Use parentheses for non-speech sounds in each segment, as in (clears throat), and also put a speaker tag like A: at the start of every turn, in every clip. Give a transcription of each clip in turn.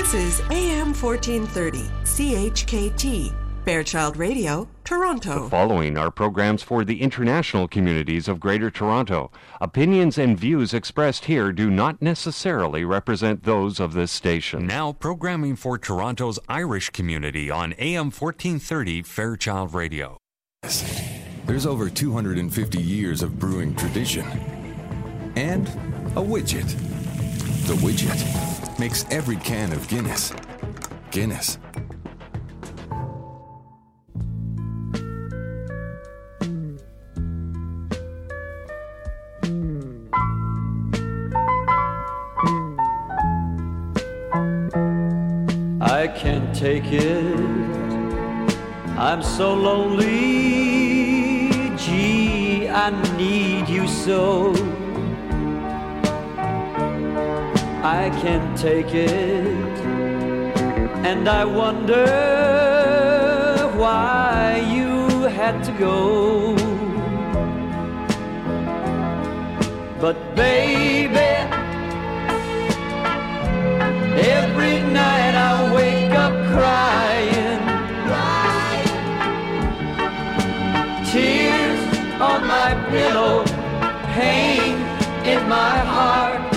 A: This is AM 1430, CHKT, Fairchild Radio, Toronto.
B: The Following are programs for the international communities of Greater Toronto. Opinions and views expressed here do not necessarily represent those of this station.
C: Now, programming for Toronto's Irish community on AM 1430 Fairchild Radio.
D: There's over 250 years of brewing tradition. And a widget. The widget makes every can of Guinness Guinness.
E: I can't take it. I'm so lonely. Gee, I need you so. I can't take it. And I wonder why you had to go. But baby, Every night I wake up crying. Tears on my pillow, pain in my heart,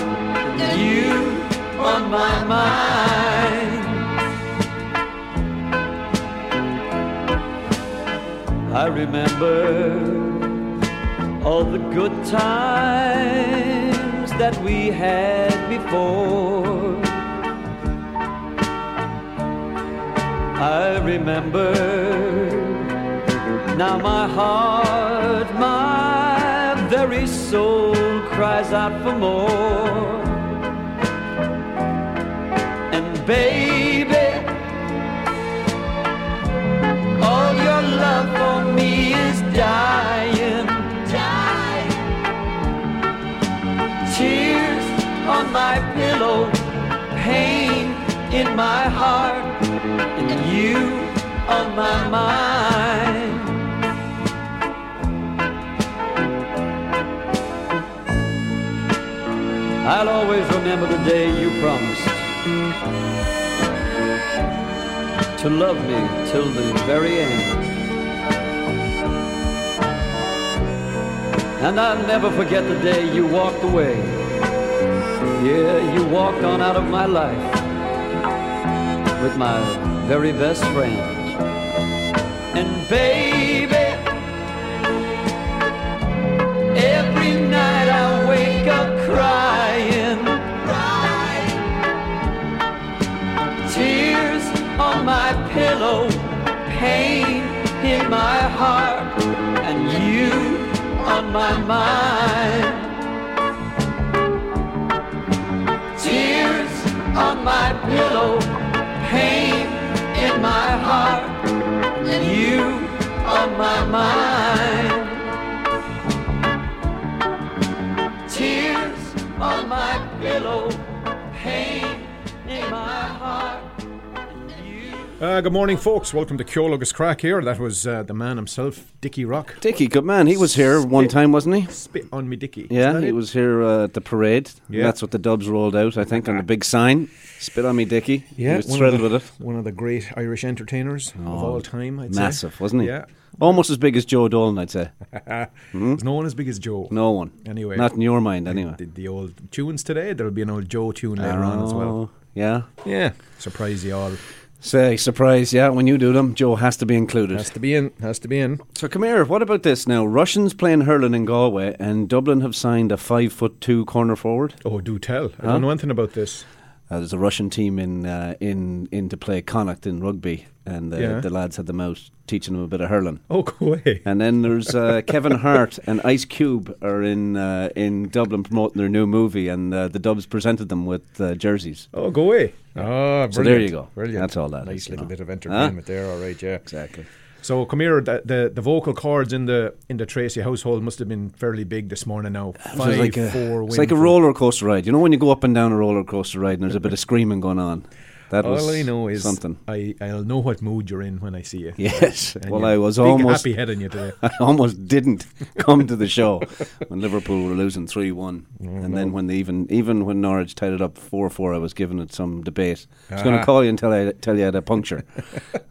E: on my mind. I remember all the good times that we had before. I remember now my heart, my very soul cries out for more. Baby, all your love for me is dying. dying. Tears on my pillow, pain in my heart and you on my mind. I'll always remember the day you promised to love me till the very end. And I'll never forget the day you walked away. Yeah, you walked on out of my life with my very best friend. And baby, pillow, pain in my heart, and you on my mind. Tears on my pillow pain in my heart and you on my mind. Tears on my pillow,
F: Uh, good morning, folks. Welcome to Ceol agus Craic here. That was uh, the man himself, Dickie Rock.
G: Dickie, good man. He was here one time, wasn't he?
F: Spit on me, Dickie.
G: Yeah, he
F: it?
G: was here uh, at the parade.
F: Yeah.
G: That's what the Dubs rolled out, I think, on the big sign. Spit on me, Dickie.
F: Yeah,
G: he was
F: one
G: thrilled
F: of the,
G: with it.
F: One of the great Irish entertainers of all time. I'd
G: Massive,
F: say.
G: wasn't he?
F: Yeah.
G: Almost as big as Joe Dolan, I'd say.
F: There's (laughs) no one as big as Joe.
G: No one.
F: Anyway,
G: Not in your mind, anyway.
F: The, the old tunes today. There'll be an old Joe tune later on as well.
G: Oh, Yeah.
F: Yeah, surprise you all.
G: Say, surprise, yeah, when you do them, Joe has to be included.
F: Has to be in. Has to be in.
G: So come here, what about this now? Russians playing hurling in Galway and Dublin have signed a five foot two corner forward.
F: Oh, do tell. I
G: Huh?
F: don't know anything about this.
G: Uh, there's a Russian team in uh, in in to play Connacht in rugby, and the,
F: Yeah.
G: the lads had them out teaching them a bit of hurling.
F: Oh, go away. (laughs)
G: And then there's uh, Kevin Hart and Ice Cube are in uh, in Dublin promoting their new movie, and uh, the Dubs presented them with uh, jerseys.
F: Oh, go away. Oh,
G: So there you go.
F: Brilliant.
G: That's all that
F: nice
G: is, you
F: little
G: know.
F: bit of
G: Huh?
F: entertainment there. All right, yeah.
G: Exactly.
F: So come here. The, the the vocal cords in the in the Tracy household must have been fairly big this morning. Now five
G: like a,
F: four.
G: it's like a roller coaster ride. You know when you go up and down a roller coaster ride and there's a bit of screaming going on. That
F: All I know is
G: something.
F: I, I'll know what mood you're in when I see you.
G: Yes.
F: And
G: well, I was almost
F: happy head on you today. (laughs)
G: I almost didn't come to the show when Liverpool were losing three one, and then when they even even when Norwich tied it up four four, I was giving it some debate. I was going
F: Ah.
G: to call you and tell I tell you I had a puncture.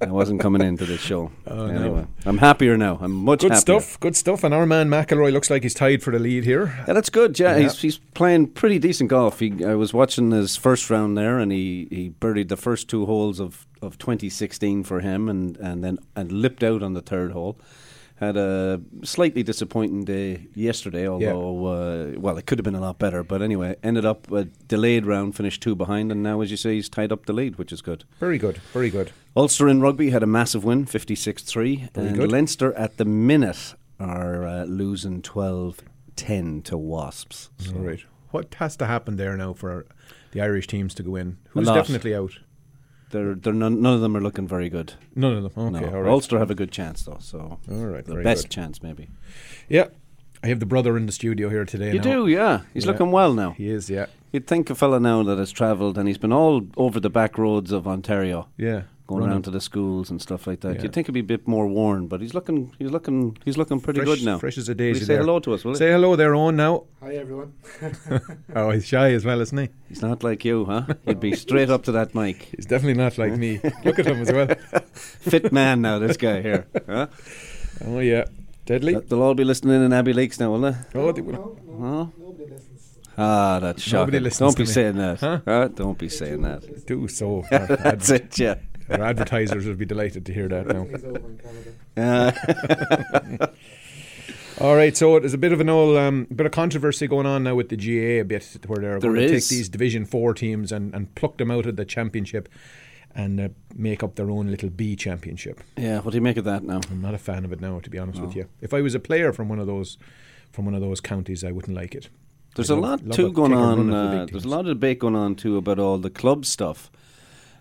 G: I wasn't coming into this show. (laughs)
F: Oh, no.
G: anyway, I'm happier now. I'm much
F: Good
G: happier.
F: stuff, good stuff. And our man McIlroy looks like he's tied for the lead here.
G: Yeah, that's good. Yeah,
F: Yeah.
G: He's, he's playing pretty decent golf. He, I was watching his first round there, and he, he birdied the first two holes of, of 2016 for him, and, and then and lipped out on the third hole. Had a slightly disappointing day yesterday, although uh, well, it could have been a lot better. But anyway, ended up a delayed round, finished two behind, and now, as you say, he's tied up the lead, which is good.
F: Very good, very good.
G: Ulster in rugby had a massive win, 56-3,
F: Very
G: and
F: good.
G: Leinster at the minute are uh, losing 12-10 to Wasps. So
F: All right. What has to happen there now for the Irish teams to go in? Who's definitely out?
G: They're, they're none, none of them are looking very good.
F: None of them. Okay,
G: no.
F: all right.
G: Ulster have a good chance though, so
F: All right,
G: the best
F: good.
G: chance maybe.
F: Yeah, I have the brother in the studio here today.
G: You
F: now.
G: do, yeah. He's
F: Yeah.
G: looking well now.
F: He is, yeah,
G: You'd think a fella now that has travelled and he's been all over the back roads of Ontario,
F: yeah.
G: Going
F: Running.
G: around to the schools and stuff like that.
F: Yeah.
G: You'd think he'd be a bit more worn, but he's looking, he's looking, he's looking pretty
F: fresh,
G: good now.
F: Fresh as a
G: Will
F: daisy.
G: say
F: there.
G: hello to us, will
F: Say
G: he?
F: hello there, Owen. Now.
H: Hi everyone. (laughs)
F: Oh, he's shy as well, isn't he?
G: He's not like you, huh? He'd be straight up to that mic. (laughs)
F: He's definitely not like me. Look at him as well. (laughs)
G: Fit man now, this guy here. Huh?
F: Oh yeah, deadly.
G: They'll all be listening in Abbeyleix now, will they?
F: Oh, they will.
G: Huh?
H: Nobody listens.
G: Ah, that's shocking.
F: Nobody listens
G: Don't
F: to
G: be
F: me.
G: saying that.
F: Huh?
G: Huh? Don't be saying that.
F: do so.
G: That's it, yeah.
F: Our advertisers would be delighted to hear that now.
H: He's over in Canada. (laughs)
F: All right, so there's a bit of an old um, bit of controversy going on now with the GAA a bit, where they're
G: There
F: going to take these Division Four teams and, and pluck them out of the championship and uh, make up their own little B championship.
G: yeah, what do you make of that now?
F: I'm not a fan of it now, to be honest
G: Oh.
F: with you. If I was a player from one of those from one of those counties, I wouldn't like it.
G: There's
F: I'd
G: a lot too going
F: take a run
G: on.
F: at the
G: Uh, there's a lot of debate going on too about all the club stuff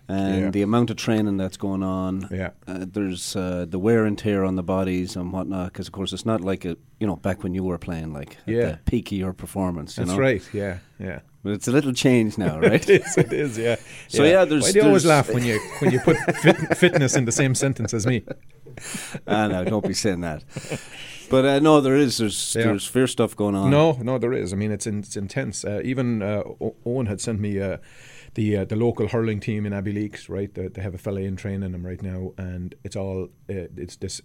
G: and
F: Yeah.
G: the amount of training that's going on.
F: Yeah.
G: Uh, there's uh, the wear and tear on the bodies and whatnot. Because of course it's not like a you know back when you were playing like at
F: Yeah.
G: the peak of your performance. You
F: That's
G: know?
F: right. Yeah, yeah.
G: But it's a little change now, (laughs) right?
F: it is. It is. Yeah. (laughs)
G: So, yeah, there's-
F: Why do you always laugh when you when you put fit, (laughs) fitness in the same sentence as me?
G: ah, no, don't be saying that. But uh, no, there is. There's
F: Yeah.
G: there's fierce stuff going on.
F: No, no, there is. I mean, it's in, it's intense. Uh, even uh, O- Owen had sent me uh, the uh, the local hurling team in Abbeyleix. Right, they, they have a fella in training them right now, and it's all uh, it's this.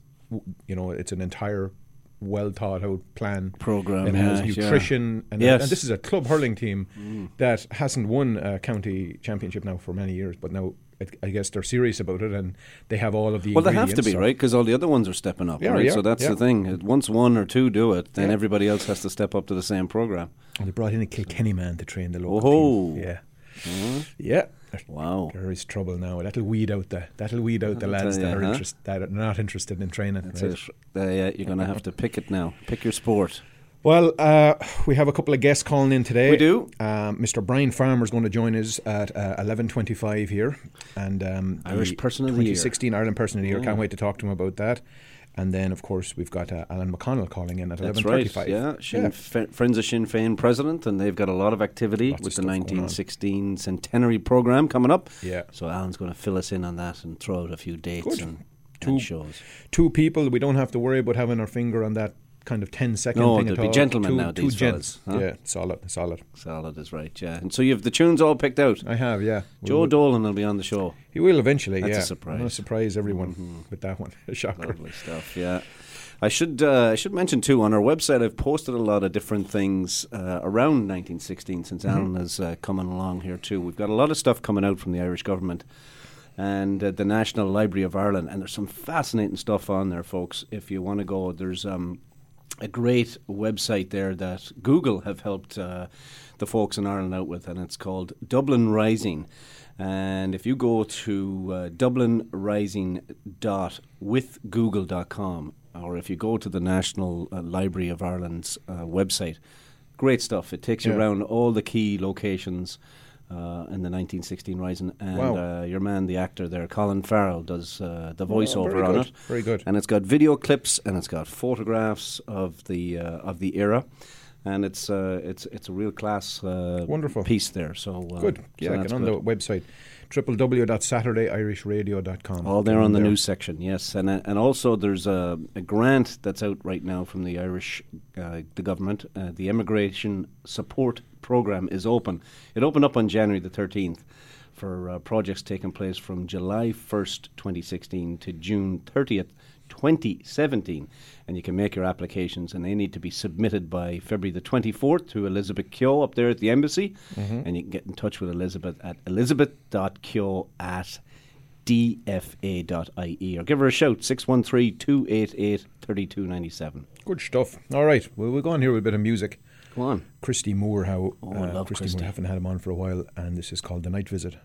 F: You know, it's an entire well thought out plan
G: Program,
F: It has
G: yeah, yeah.
F: nutrition, and,
G: Yes.
F: and this is a club hurling team that hasn't won a county championship now for many years, but now. I- I guess they're serious about it, and they have all of the.
G: Well, they have to be
F: so-
G: right because all the other ones are stepping up,
F: Yeah,
G: right?
F: yeah,
G: so that's
F: yeah.
G: the thing. Once one or two do it, then
F: Yeah.
G: everybody else has to step up to the same program.
F: And they brought in a Kilkenny man to train the local
G: Oh.
F: team. Yeah, yeah.
G: Wow.
F: There is trouble now. That'll weed out the that'll weed out the lads
G: tell
F: that are
G: huh?
F: interest, that are not interested in training.
G: That's
F: right?
G: it. Uh, yeah, you're going to have to pick it now. Pick your sport.
F: Well, uh, we have a couple of guests calling in today.
G: We do.
F: Um, Mr. Brian Farmer is going to join us at uh, eleven twenty-five here, and um,
G: Irish Person of the Year.
F: 2016 Ireland Person of the Year.
G: Yeah.
F: Can't wait to talk to him about that. And then, of course, we've got uh, Alan McConnell calling in at
G: That's right. Yeah, Sinn Fe- Friends of Sinn Féin president, and they've got a lot of activity
F: Lots of
G: with the
F: stuff going on.
G: 1916 centenary program coming up.
F: Yeah.
G: So Alan's going to fill us in on that and throw out a few dates
F: Good.
G: and,
F: Two-
G: and shows.
F: two people. We don't have to worry about having our finger on that kind of 10 second
G: No,
F: thing at
G: be
F: all.
G: gentlemen
F: two,
G: now,
F: Two
G: these
F: gents.
G: fellas, huh?
F: Yeah, solid, solid.
G: Solid is right, yeah. And so you have the tunes all picked out.
F: I have, yeah.
G: Joe Dolan will be on the show.
F: He will eventually,
G: That's a
F: yeah.
G: surprise.
F: I'm going to surprise everyone with that one. (laughs) A shocker.
G: Lovely stuff, yeah. I should uh, I should mention too on our website I've posted a lot of different things uh, around 1916 since
F: Mm-hmm.
G: Alan is uh, coming along here too. We've got a lot of stuff coming out from the Irish government and uh, the National Library of Ireland, and there's some fascinating stuff on there, folks. If you want to go, there's um, a great website there that Google have helped uh, the folks in Ireland out with, and it's called Dublin Rising. And if you go to uh, dublinrising.withgoogle.com, or if you go to the National uh, Library of Ireland's uh, website, great stuff. It takes you around all the key locations uh, in the 1916 Rising. And
F: Wow.
G: uh, your man, the actor there, Colin Farrell, does uh, the
F: Oh,
G: voiceover
F: very
G: on
F: good,
G: it.
F: very good.
G: And it's got video clips and it's got photographs of the uh, of the era. and it's uh, it's it's a real class uh,
F: Wonderful.
G: piece there. So uh,
F: Good.
G: so
F: Yeah, get on
G: good.
F: the website www.saturdayirishradio.com.
G: All there on the
F: Get
G: news section, yes, and uh, and also there's a, a grant that's out right now from the Irish, uh, the government. Uh, the Immigration Support Program is open. It opened up on January the 13th for uh, projects taking place from July 1st, 2016 to June 30th, 2017, and you can make your applications, and they need to be submitted by February the 24th to Elizabeth Kyo up there at the embassy, mm-hmm. and you can get in touch with Elizabeth at elizabeth.kyo at dfa.ie or give her a shout 613 288 3297.
F: Good stuff. All right, well, we'll go on here with a bit of music.
G: Come on.
F: Christy Moore, how
G: Oh, I uh, love
F: Christy
G: Christy.
F: Moore, haven't had him on for a while, and this is called The Night Visit.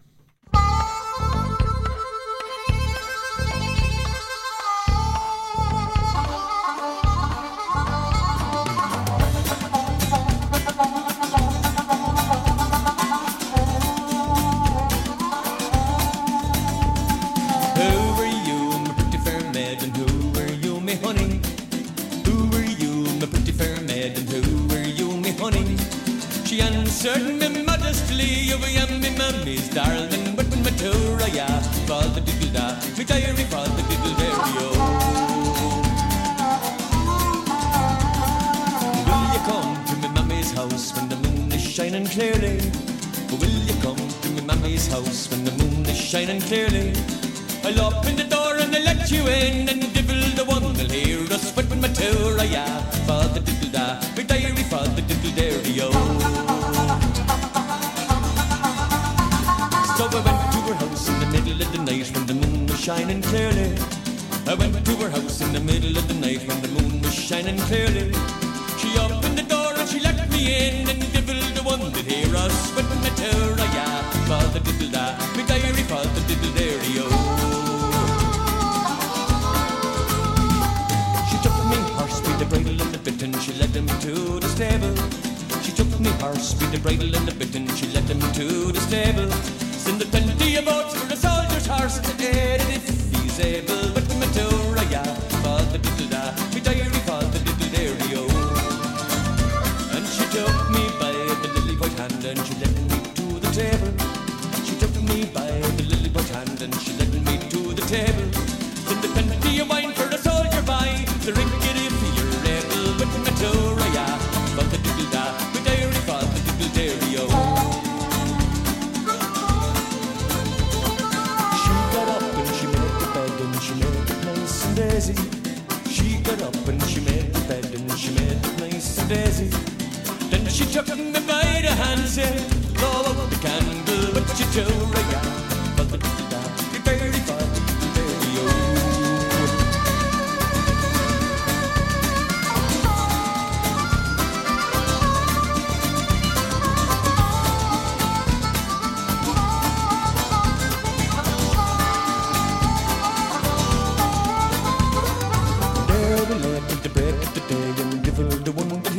I: Answered me modestly, you am me mummy's darling, but when my tour I ya, father diddle da, me diary father diddle there yo. Will you come to me mummy's house when the moon is shining clearly? Will you come to me mummy's house when the moon is shining clearly? I'll open the door and I'll let you in and divil the one will hear us but when my tour I ya Father diddle da, shining clearly I went to her house in the middle of the night when the moon was shining clearly She opened the door and she let me in and divil the one that hear us when my tour I ya Father diddle da, my diary father diddle dairy She took me horse with the bridle and the bit and she led him to the stable. She took me horse with the bridle and the bit and she led him to the stable. Send the plenty of oats for the aid it he's able. But oh the father diddle da,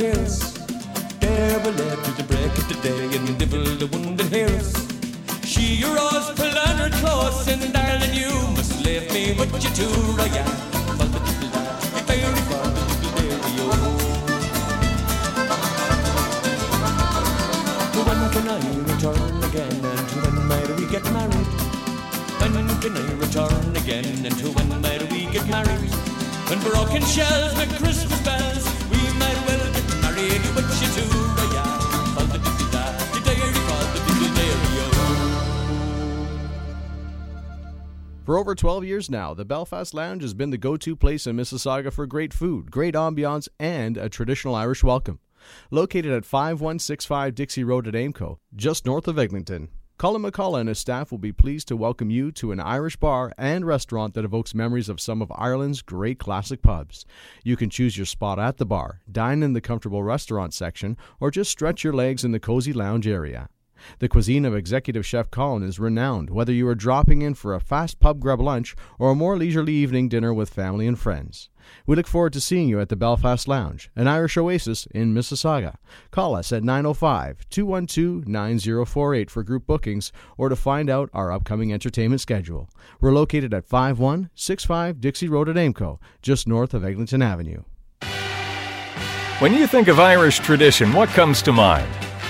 I: There we lay till the break of the day and the one that hears. She rose, pulled on her clothes, and darling, you must leave me with you too, right? Yeah. The the the. When can I return again, and when might we get married? When can I return again, and to when might we get married? When broken shells make Christmas bells,
J: For over 12 years now, the Belfast Lounge has been the go to place in Mississauga for great food, great ambiance, and a traditional Irish welcome. Located at 5165 Dixie Road at Aimco, just north of Eglinton. Colin McCullough and his staff will be pleased to welcome you to an Irish bar and restaurant that evokes memories of some of Ireland's great classic pubs. You can choose your spot at the bar, dine in the comfortable restaurant section, or just stretch your legs in the cozy lounge area. The cuisine of executive chef Colin is renowned, whether you are dropping in for a fast pub grub lunch or a more leisurely evening dinner with family and friends. We look forward to seeing you at the Belfast Lounge, an Irish oasis in Mississauga. Call us at 905 212 9048 for group bookings or to find out our upcoming entertainment schedule. We're located at 5165 Dixie Road at Aimco, just north of Eglinton Avenue.
K: When you think of Irish tradition, what comes to mind?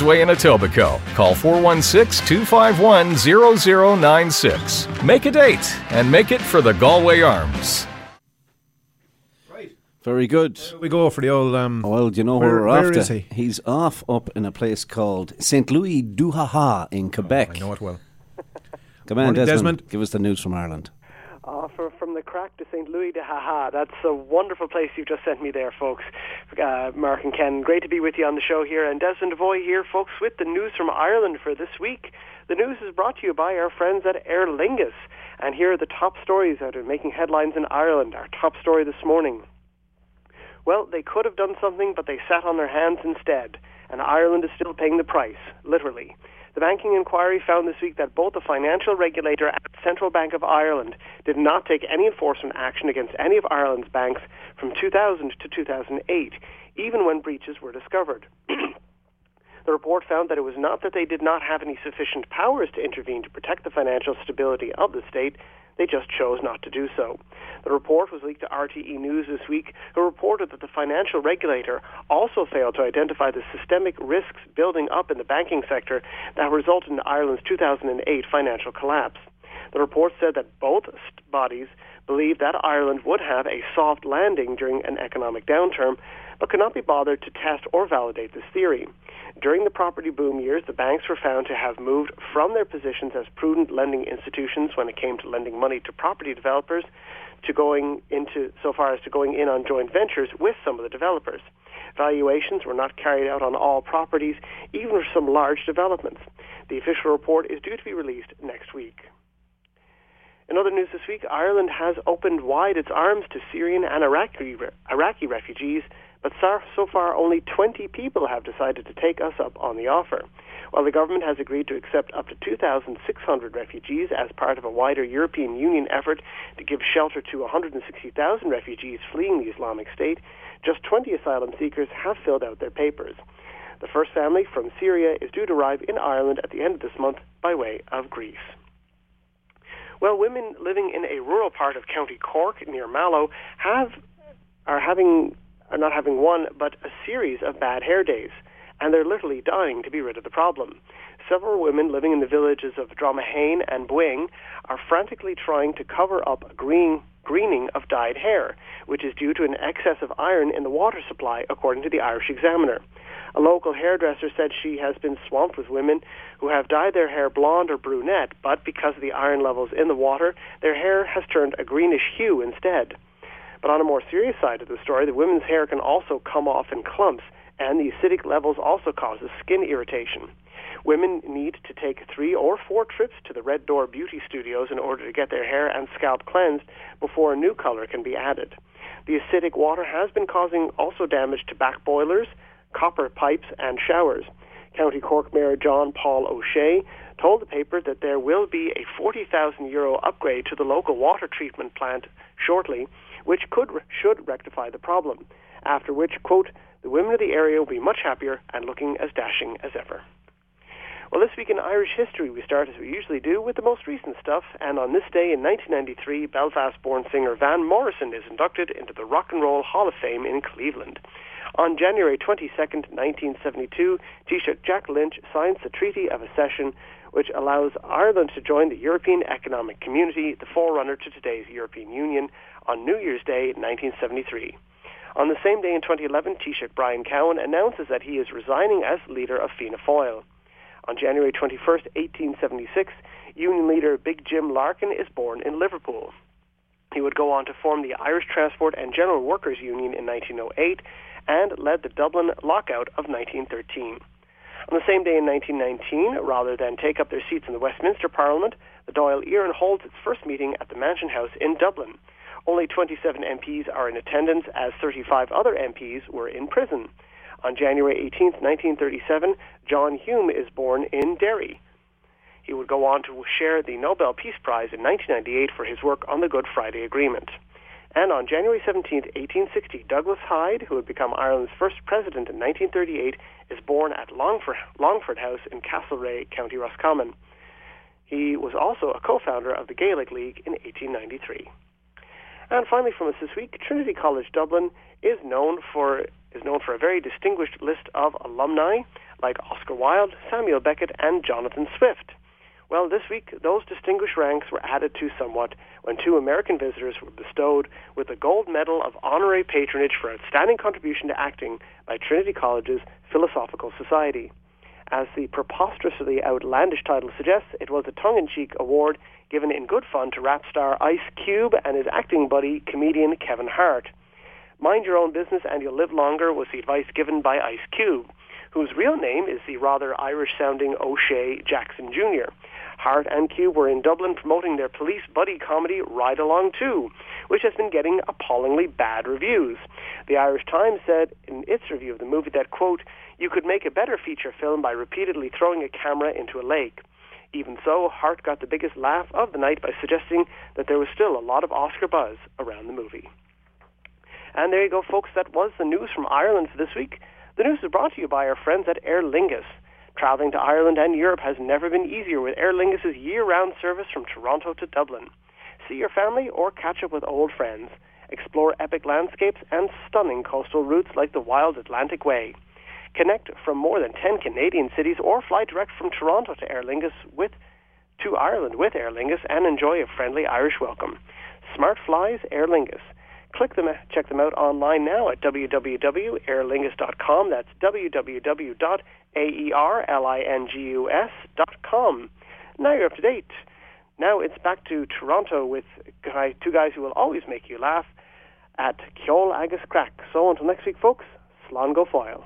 K: Queensway in Etobicoke. Call 416 251 0096. Make a date and make it for the Galway Arms.
G: Very good.
F: we go for the old. Um,
G: well, do you know
F: where,
G: where, we're
F: where
G: off to?
F: he?
G: He's off up in a place called St. Louis du Haha in Quebec.
F: I know it well.
G: Come on,
F: Morning,
G: Desmond.
F: Desmond.
G: Give us the news from Ireland.
H: From the crack to St. Louis to Haha. That's a wonderful place you've just sent me there, folks. Uh, Mark and Ken, great to be with you on the show here. And Desmond Devoy here, folks, with the news from Ireland for this week. The news is brought to you by our friends at Aer Lingus. And here are the top stories that are making headlines in Ireland. Our top story this morning. Well, they could have done something, but they sat on their hands instead. And Ireland is still paying the price, literally. The banking inquiry found this week that both the financial regulator and the Central Bank of Ireland did not take any enforcement action against any of Ireland's banks from 2000 to 2008, even when breaches were discovered. (clears throat) The report found that it was not that they did not have any sufficient powers to intervene to protect the financial stability of the state, they just chose not to do so. The report was leaked to RTE News this week, who reported that the financial regulator also failed to identify the systemic risks building up in the banking sector that resulted in Ireland's 2008 financial collapse. The report said that both bodies believed that Ireland would have a soft landing during an economic downturn, but could not be bothered to test or validate this theory. During the property boom years, the banks were found to have moved from their positions as prudent lending institutions when it came to lending money to property developers to going into so far as to going in on joint ventures with some of the developers. Valuations were not carried out on all properties, even for some large developments. The official report is due to be released next week. In other news this week, Ireland has opened wide its arms to Syrian and Iraqi, Iraqi refugees, but so far only 20 people have decided to take us up on the offer. While the government has agreed to accept up to 2,600 refugees as part of a wider European Union effort to give shelter to 160,000 refugees fleeing the Islamic State, just 20 asylum seekers have filled out their papers. The first family from Syria is due to arrive in Ireland at the end of this month by way of Greece. Well, women living in a rural part of County Cork near Mallow have are having are not having one but a series of bad hair days, and they're literally dying to be rid of the problem. Several women living in the villages of Dromahane and Bweeng are frantically trying to cover up green, greening of dyed hair, which is due to an excess of iron in the water supply, according to the Irish Examiner. A local hairdresser said she has been swamped with women who have dyed their hair blonde or brunette, but because of the iron levels in the water, their hair has turned a greenish hue instead. But on a more serious side of the story, the women's hair can also come off in clumps, and the acidic levels also causes skin irritation. Women need to take three or four trips to the Red Door Beauty Studios in order to get their hair and scalp cleansed before a new color can be added. The acidic water has been causing also damage to back boilers, copper pipes, and showers. County Cork Mayor John Paul O'Shea told the paper that there will be a 40,000 euro upgrade to the local water treatment plant shortly, which could should rectify the problem. After which, quote, the women of the area will be much happier and looking as dashing as ever. Well, this week in Irish history, we start as we usually do with the most recent stuff, and on this day in 1993, Belfast-born singer Van Morrison is inducted into the Rock and Roll Hall of Fame in Cleveland. On January 22, 1972, Taoiseach Jack Lynch signs the Treaty of Accession, which allows Ireland to join the European Economic Community, the forerunner to today's European Union, on New Year's Day 1973. On the same day in 2011, Taoiseach Brian Cowen announces that he is resigning as leader of Fianna Fáil. On January 21, 1876, Union leader Big Jim Larkin is born in Liverpool. He would go on to form the Irish Transport and General Workers Union in 1908 and led the Dublin lockout of 1913. On the same day in 1919, rather than take up their seats in the Westminster Parliament, the Dáil Éireann holds its first meeting at the Mansion House in Dublin. Only 27 MPs are in attendance, as 35 other MPs were in prison. On January 18, 1937, John Hume is born in Derry. He would go on to share the Nobel Peace Prize in 1998 for his work on the Good Friday Agreement. And on January 17, 1860, Douglas Hyde, who would become Ireland's first president in 1938, is born at Longford, Longford House in Castlerea, County Roscommon. He was also a co-founder of the Gaelic League in 1893. And finally, from us this week, Trinity College Dublin is known for is known for a very distinguished list of alumni like Oscar Wilde, Samuel Beckett, and Jonathan Swift. Well, this week, those distinguished ranks were added to somewhat when two American visitors were bestowed with the Gold Medal of Honorary Patronage for Outstanding Contribution to Acting by Trinity College's Philosophical Society. As the preposterously outlandish title suggests, it was a tongue-in-cheek award given in good fun to rap star Ice Cube and his acting buddy, comedian Kevin Hart. Mind your own business and you'll live longer was the advice given by Ice Cube, whose real name is the rather Irish-sounding O'Shea Jackson Jr. Hart and Cube were in Dublin promoting their police buddy comedy Ride Along 2, which has been getting appallingly bad reviews. The Irish Times said in its review of the movie that, quote, you could make a better feature film by repeatedly throwing a camera into a lake. Even so, Hart got the biggest laugh of the night by suggesting that there was still a lot of Oscar buzz around the movie. And there you go, folks. That was the news from Ireland for this week. The news is brought to you by our friends at Aer Lingus. Traveling to Ireland and Europe has never been easier with Aer Lingus' year-round service from Toronto to Dublin. See your family or catch up with old friends. Explore epic landscapes and stunning coastal routes like the wild Atlantic Way. Connect from more than 10 Canadian cities or fly direct from Toronto to Aer Lingus with to Ireland with Aer Lingus and enjoy a friendly Irish welcome. Smart flies Aer Lingus. Click them, check them out online now at www.aerlingus.com. That's www.aerlingus.com. Now you're up to date. Now it's back to Toronto with two guys who will always make you laugh at Ceol Agus Craic. So until next week, folks, Slán go foil.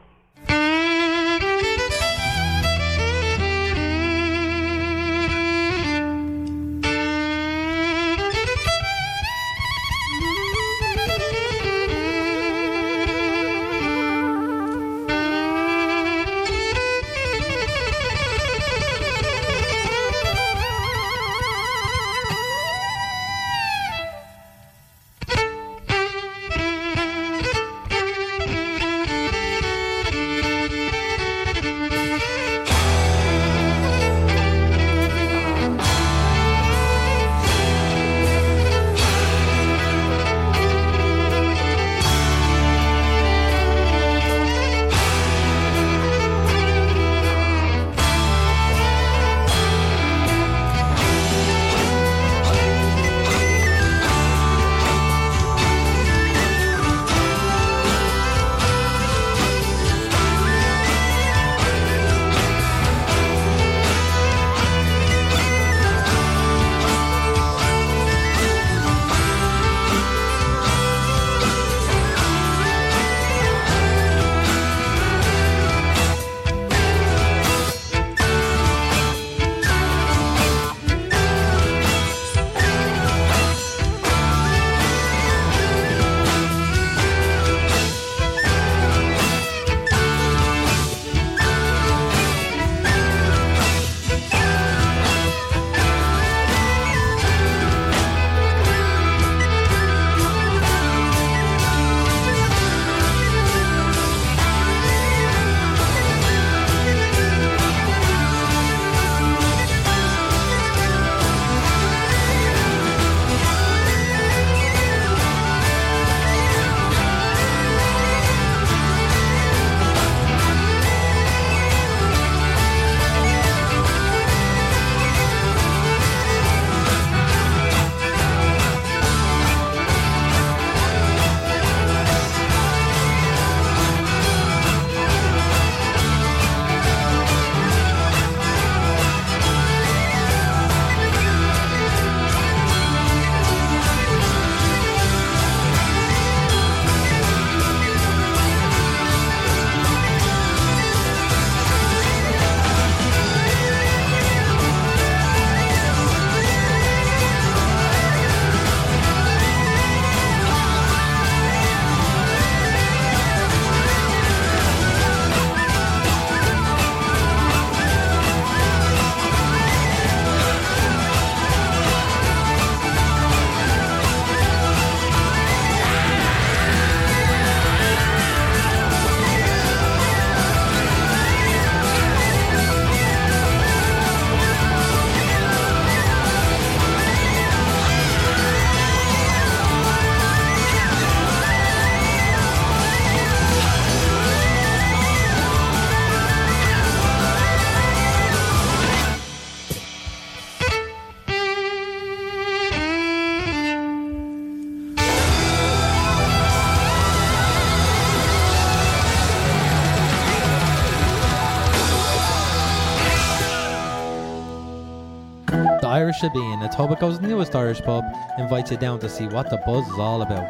L: Shebeen, Etobicoke's newest Irish pub, invites you down to see what the buzz is all about.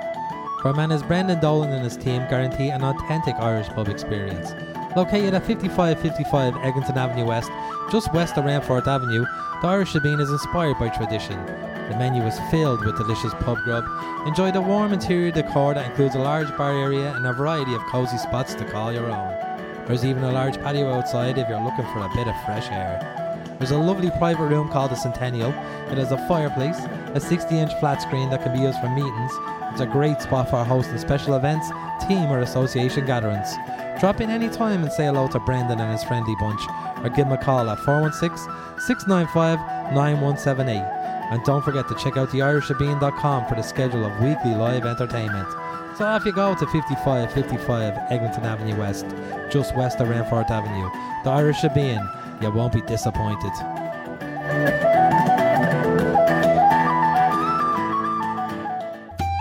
L: Carman's Brendan Dolan and his team guarantee an authentic Irish pub experience. Located at 5555 Eglinton Avenue West, just west of Renforth Avenue, the Irish Shebeen is inspired by tradition. The menu is filled with delicious pub grub. Enjoy the warm interior decor that includes a large bar area and a variety of cosy spots to call your own. There's even a large patio outside if you're looking for a bit of fresh air. There's a lovely private room called the Centennial. It has a fireplace, a 60 inch flat screen that can be used for meetings. It's a great spot for hosting special events, team or association gatherings. Drop in any time and say hello to Brendan and his friendly bunch, or give him a call at 416 695 9178. And don't forget to check out theirishshebeen.com for the schedule of weekly live entertainment. So off you go to 5555 Eglinton Avenue West, just west of Renforth Avenue. The Irish Shebeen, you won't be disappointed.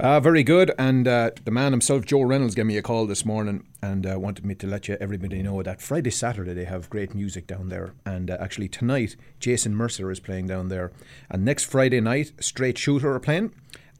F: Uh, very good. And uh, the man himself, Joe Reynolds, gave me a call this morning and uh, wanted me to let you everybody know that Friday, Saturday they have great music down there. And uh, actually tonight, Jason Mercer is playing down there. And next Friday night, Straight Shooter are playing.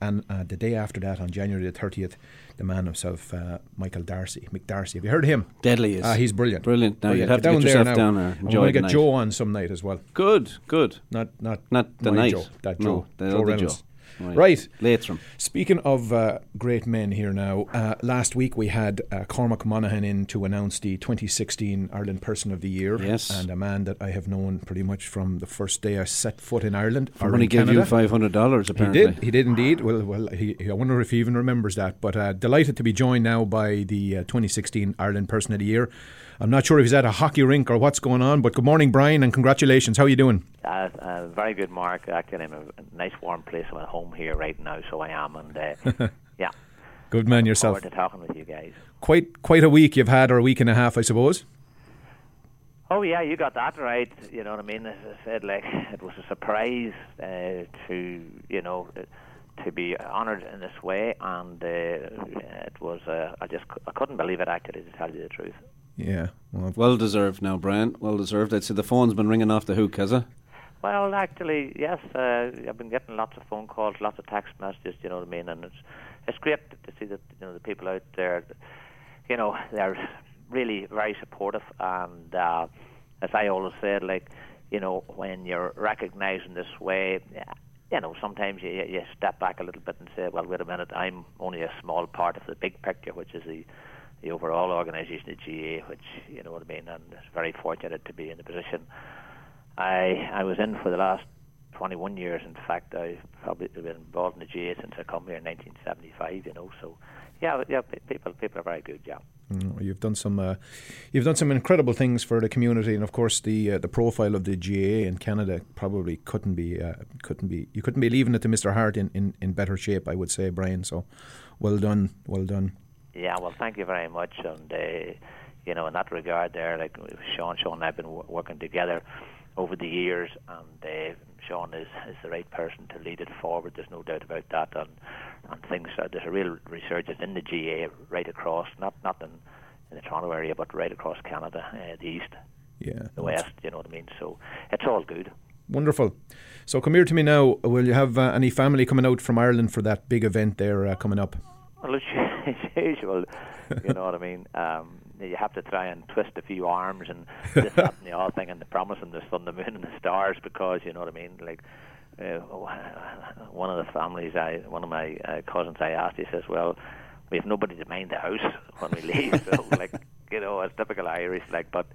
F: And uh, the day after that, on January the 30th, the man himself, uh, Michael Darcy, Mick Darcy. Have you heard of him?
G: Deadly is.
F: Ah, he's brilliant.
G: Brilliant. Now,
F: Brilliant.
G: you'd have to
F: Get
G: yourself
F: now.
G: down there. Enjoy
F: we're going to get
G: night.
F: Joe on some night as well.
G: Good, good.
F: Not not
G: Not the night.
F: Joe. That
G: No,
F: Joe.
G: the
F: Joe Reynolds.
G: Joe. Right.
F: Right.
G: Latham.
F: Speaking of uh, great men here now, uh, last week we had uh, Cormac Monaghan in to announce the 2016 Ireland Person of the Year.
G: Yes.
F: And a man that I have known pretty much from the first day I set foot in Ireland.
G: From when he gave you five hundred dollars, apparently.
F: He did. He did indeed. Well, well. He, I wonder if he even remembers that. But uh, delighted to be joined now by the uh, 2016 Ireland Person of the Year. I'm not sure if he's at a hockey rink or what's going on. But good morning, Brian, and congratulations. How are you doing?
M: Uh, uh, very good, Mark. Actually, I'm in a nice warm place. I'm at home here right now, so I am. And uh, (laughs) yeah,
F: Good man yourself.
M: forward to talking with you guys.
F: Quite quite a week you've had, or a week and a half, I suppose.
M: Oh yeah, you got that right. You know what I mean? As I said, like it was a surprise uh, to you know to be honoured in this way, and uh, it was. Uh, I just I couldn't believe it actually, to tell you the truth.
F: Yeah. Well,
G: Well deserved now, Brian. Well deserved. I'd say the phone's been ringing off the hook, has it?
M: Well, actually, yes. Uh, I've been getting lots of phone calls, lots of text messages. You know what I mean? And it's it's great to see that you know the people out there, you know, they're really very supportive. And uh, as I always said, like you know, when you're recognised in this way. You know, sometimes you, you step back a little bit and say, "Well, wait a minute, I'm only a small part of the big picture, which is the the overall organisation, the GAA, which you know what I mean." And very fortunate to be in the position I I was in for the last 21 years. In fact, I've probably been involved in the GAA since I come here in 1975. You know, so yeah, yeah, people people are very good. Yeah.
F: Mm, You've done some, uh, you've done some incredible things for the community, and of course the uh, the profile of the GAA in Canada probably couldn't be uh, couldn't be you couldn't be leaving it to Mr. Hart in, in, in better shape, I would say, Brian. So, well done, well done.
M: Yeah, well, thank you very much. And uh, you know, in that regard, there, like Sean, Sean and I've been w- working together over the years, and uh, Sean is, is the right person to lead it forward. There's no doubt about that. And and things are, there's a real resurgence in the GAA right across, not not in, in the Toronto area, but right across Canada, uh, the east,
F: Yeah,
M: the west. You know what I mean? So it's all good.
F: wonderful. So come here to me now. Will you have uh, any family coming out from Ireland for that big event there uh, coming up?
M: Well, (laughs) it's usual. You know what I mean? Um, you have to try and twist a few arms and this, that, and the other thing, and the promise and the sun, the moon, and the stars, because you know what I mean. Like uh, one of the families, I one of my uh, cousins, I asked. He says, "Well, we have nobody to mind the house when we leave." (laughs) so, like you know, it's typical Irish. Like, but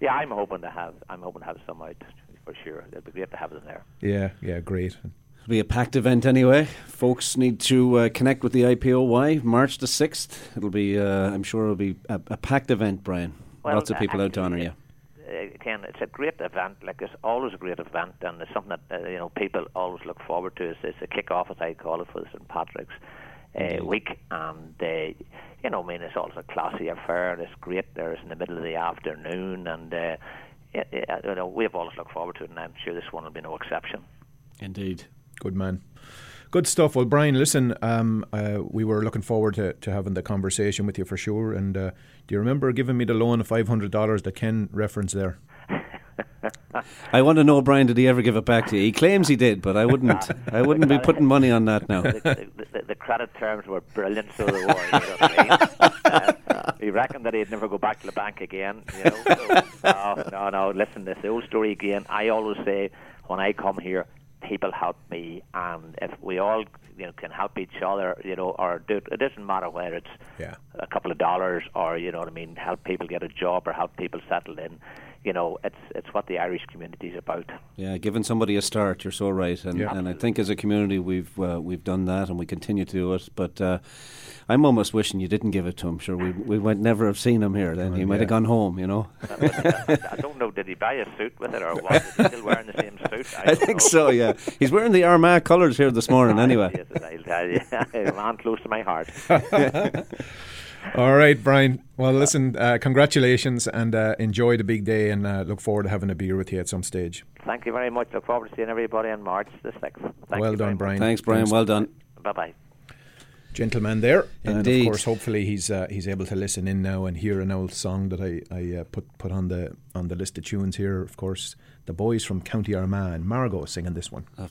M: yeah, I'm hoping to have I'm hoping to have some out for sure. It'd be great to have them there.
F: Yeah, yeah, great.
G: It'll be a packed event anyway. Folks need to uh, connect with the IPOY March the 6th. It'll be, uh, I'm sure it'll be a, a packed event, Brian.
M: Well,
G: Lots of people out to honour you.
M: Ken, it's a great event. Like it's always a great event, and it's something that uh, you know people always look forward to. It's, it's a kick-off, as I call it, for the St Patrick's uh, week, and uh, you know, I mean, it's always a classy affair. It's great. There, it's in the middle of the afternoon, and uh, yeah, yeah, you know, we've always looked forward to it, and I'm sure this one will be no exception.
G: Indeed.
F: Good man. Good stuff. Well, Brian, listen, um, uh, we were looking forward to, to having the conversation with you for sure. And uh, do you remember giving me the loan of $500 that Ken referenced there?
G: I want to know, Brian, did he ever give it back to you? He claims he did, but I wouldn't. (laughs) I wouldn't be putting money on that now.
M: the, the, the, the credit terms were brilliant, so they were. You know what I mean? uh, he reckoned that he'd never go back to the bank again. You know, so, no, no, no. Listen, it's the old story again. I always say when I come here, people help me, and if we all you know can help each other, you know, or do, it doesn't matter whether it's
F: yeah.
M: a couple of dollars or you know what I mean, help people get a job or help people settle in. You know, it's it's what the Irish community is about.
G: Yeah, giving somebody a start, you're so right, and,
M: Yeah.
G: and I think as a community we've uh, we've done that, and we continue to do it. But uh, I'm almost wishing you didn't give it to him. Sure, we we might never have seen him here. Then he might
M: yeah.
G: have gone home. You know. (laughs)
M: I don't know, did he buy a suit with it or what? Is he still wearing the same suit? (laughs)
G: I
M: don't
G: think
M: know.
G: so. Yeah, he's wearing the Armagh colours here this morning. (laughs) Anyway.
M: Yes, I'll tell you, a man close to my heart.
F: All right, Brian. Well, listen, uh, congratulations and uh, enjoy the big day and uh, look forward to having a beer with you at some stage.
M: Thank you very much. Look forward to seeing everybody on March the 6th. Thank
F: well
M: you
F: done, Brian.
G: Thanks, Brian. Well done.
M: Bye bye.
F: Gentleman there, and
G: Indeed.
F: of course, hopefully he's uh, he's able to listen in now and hear an old song that I, I uh, put put on the on the list of tunes here. Of course, the boys from County Armagh and Margot singing this one.
N: There's